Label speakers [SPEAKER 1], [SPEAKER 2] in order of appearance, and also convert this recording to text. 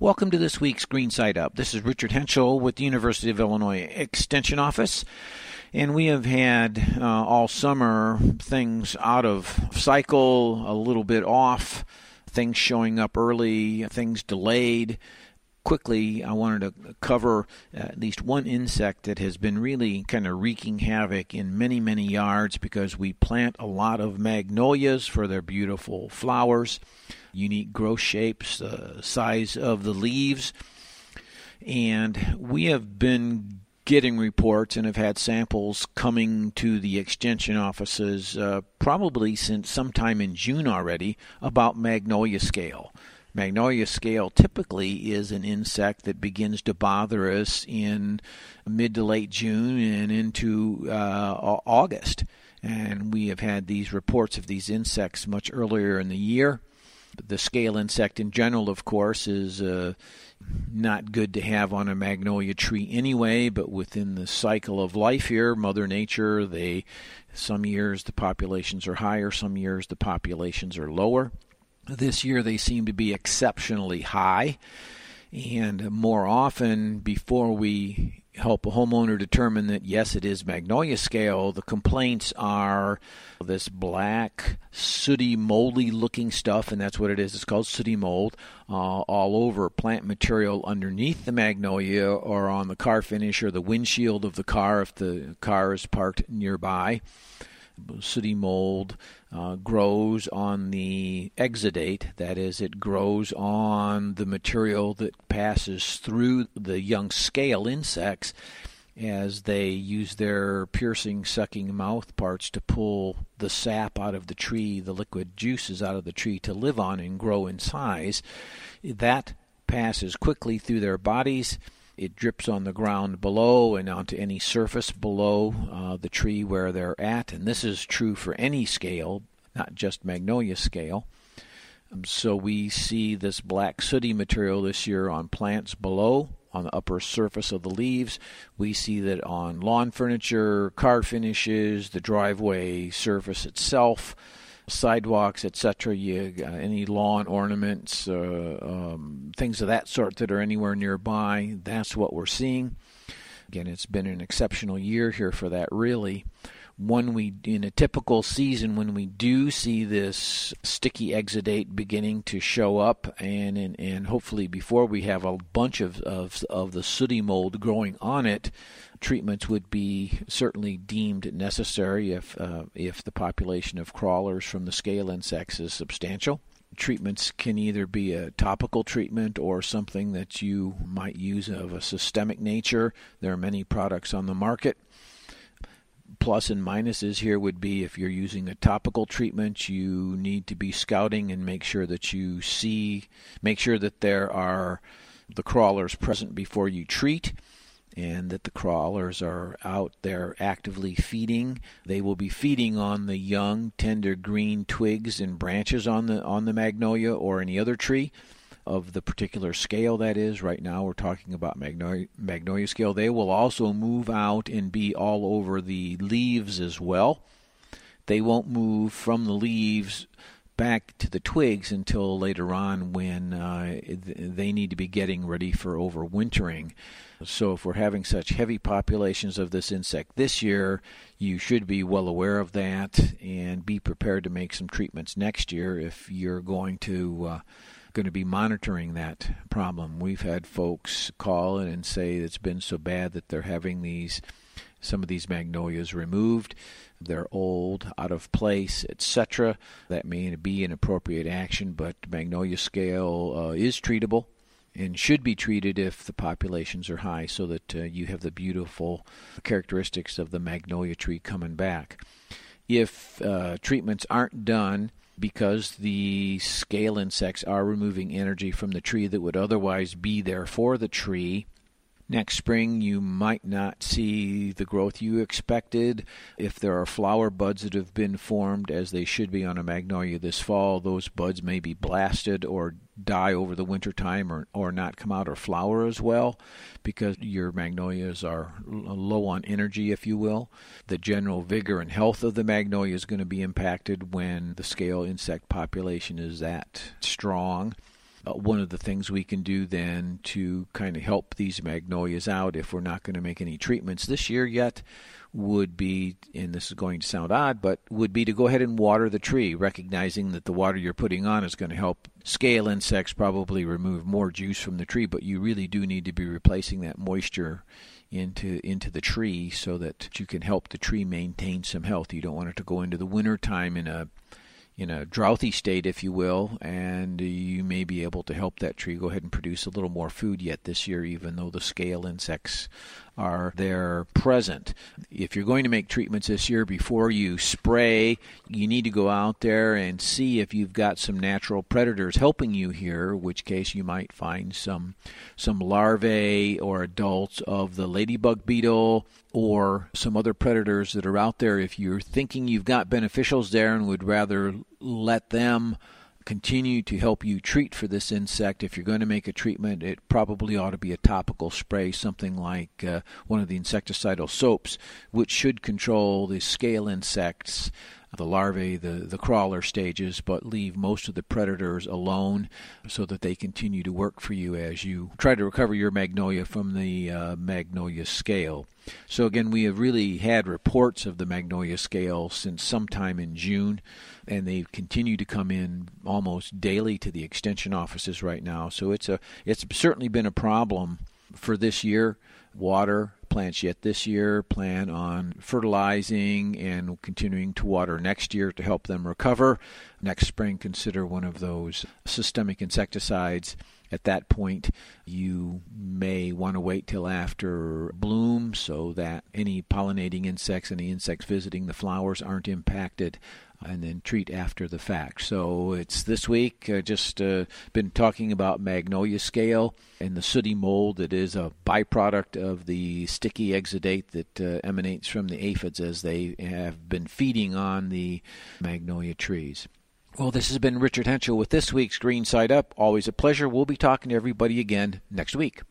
[SPEAKER 1] Welcome to this week's Green Side Up. This is Richard Hentschel with the University of Illinois Extension Office. And we have had uh, all summer things out of cycle, a little bit off, things showing up early, things delayed. Quickly, I wanted to cover at least one insect that has been really kind of wreaking havoc in many, many yards because we plant a lot of magnolias for their beautiful flowers unique growth shapes, uh, size of the leaves. And we have been getting reports and have had samples coming to the extension offices uh, probably since sometime in June already about magnolia scale. Magnolia scale typically is an insect that begins to bother us in mid to late June and into uh, August. And we have had these reports of these insects much earlier in the year the scale insect in general, of course, is uh, not good to have on a magnolia tree anyway. But within the cycle of life here, Mother Nature, they some years the populations are higher, some years the populations are lower. This year they seem to be exceptionally high, and more often before we help a homeowner determine that yes, it is magnolia scale. The complaints are this black, sooty, moldy looking stuff, and that's what it is. It's called sooty mold uh, all over plant material underneath the magnolia or on the car finish or the windshield of the car if the car is parked nearby sooty mold uh, grows on the exudate, that is, it grows on the material that passes through the young scale insects as they use their piercing, sucking mouth parts to pull the sap out of the tree, the liquid juices out of the tree to live on and grow in size. That passes quickly through their bodies it drips on the ground below and onto any surface below uh, the tree where they're at. And this is true for any scale, not just magnolia scale. Um, so we see this black sooty material this year on plants below on the upper surface of the leaves. We see that on lawn furniture, car finishes, the driveway surface itself sidewalks, etc. You uh, any lawn ornaments, uh, um, things of that sort that are anywhere nearby. That's what we're seeing. Again, it's been an exceptional year here for that. Really, when we in a typical season when we do see this sticky exudate beginning to show up and and, and hopefully before we have a bunch of, of of the sooty mold growing on it treatments would be certainly deemed necessary if uh, if the population of crawlers from the scale insects is substantial. Treatments can either be a topical treatment or something that you might use of a systemic nature. There are many products on the market plus and minuses here would be if you're using a topical treatment, you need to be scouting and make sure that you see, make sure that there are the crawlers present before you treat and that the crawlers are out there actively feeding. They will be feeding on the young, tender green twigs and branches on the on the magnolia or any other tree of the particular scale that is. Right now, we're talking about magnolia, magnolia scale. They will also move out and be all over the leaves as well. They won't move from the leaves back to the twigs until later on when uh, they need to be getting ready for overwintering. So, if we're having such heavy populations of this insect this year, you should be well aware of that and be prepared to make some treatments next year if you're going to. Uh, going to be monitoring that problem. We've had folks call in and say it's been so bad that they're having these some of these magnolias removed. They're old, out of place, etc. That may be an appropriate action, but magnolia scale uh, is treatable and should be treated if the populations are high so that uh, you have the beautiful characteristics of the magnolia tree coming back. If uh, treatments aren't done, because the scale insects are removing energy from the tree that would otherwise be there for the tree. Next spring, you might not see the growth you expected. If there are flower buds that have been formed, as they should be on a magnolia this fall, those buds may be blasted or die over the winter time or, or not come out or flower as well because your magnolias are low on energy, if you will. The general vigor and health of the magnolia is going to be impacted when the scale insect population is that strong. Uh, one of the things we can do then to kind of help these magnolias out if we're not going to make any treatments this year yet would be, and this is going to sound odd, but would be to go ahead and water the tree, recognizing that the water you're putting on is going to help scale insects probably remove more juice from the tree, but you really do need to be replacing that moisture into into the tree so that you can help the tree maintain some health. You don't want it to go into the winter time in a in a droughty state, if you will, and you may be able to help that tree go ahead and produce a little more food yet this year, even though the scale insects are there present. If you're going to make treatments this year before you spray, you need to go out there and see if you've got some natural predators helping you here, which case you might find some some larvae or adults of the ladybug beetle or some other predators that are out there. If you're thinking you've got beneficials there and would rather let them continue to help you treat for this insect. If you're going to make a treatment, it probably ought to be a topical spray, something like uh, one of the insecticidal soaps, which should control the scale insects the larvae, the, the crawler stages, but leave most of the predators alone so that they continue to work for you as you try to recover your magnolia from the uh, magnolia scale. So, again, we have really had reports of the magnolia scale since sometime in June, and they continue to come in almost daily to the extension offices right now. So, it's, a, it's certainly been a problem for this year. Water, plants yet this year. Plan on fertilizing and continuing to water next year to help them recover. Next spring, consider one of those systemic insecticides. At that point, you may want to wait till after bloom so that any pollinating insects, any insects visiting the flowers aren't impacted and then treat after the fact. So it's this week. Uh, just uh, been talking about magnolia scale and the sooty mold that is a byproduct of the sticky exudate that uh, emanates from the aphids as they have been feeding on the magnolia trees. Well, this has been Richard Hentschel with this week's Green Side Up. Always a pleasure. We'll be talking to everybody again next week.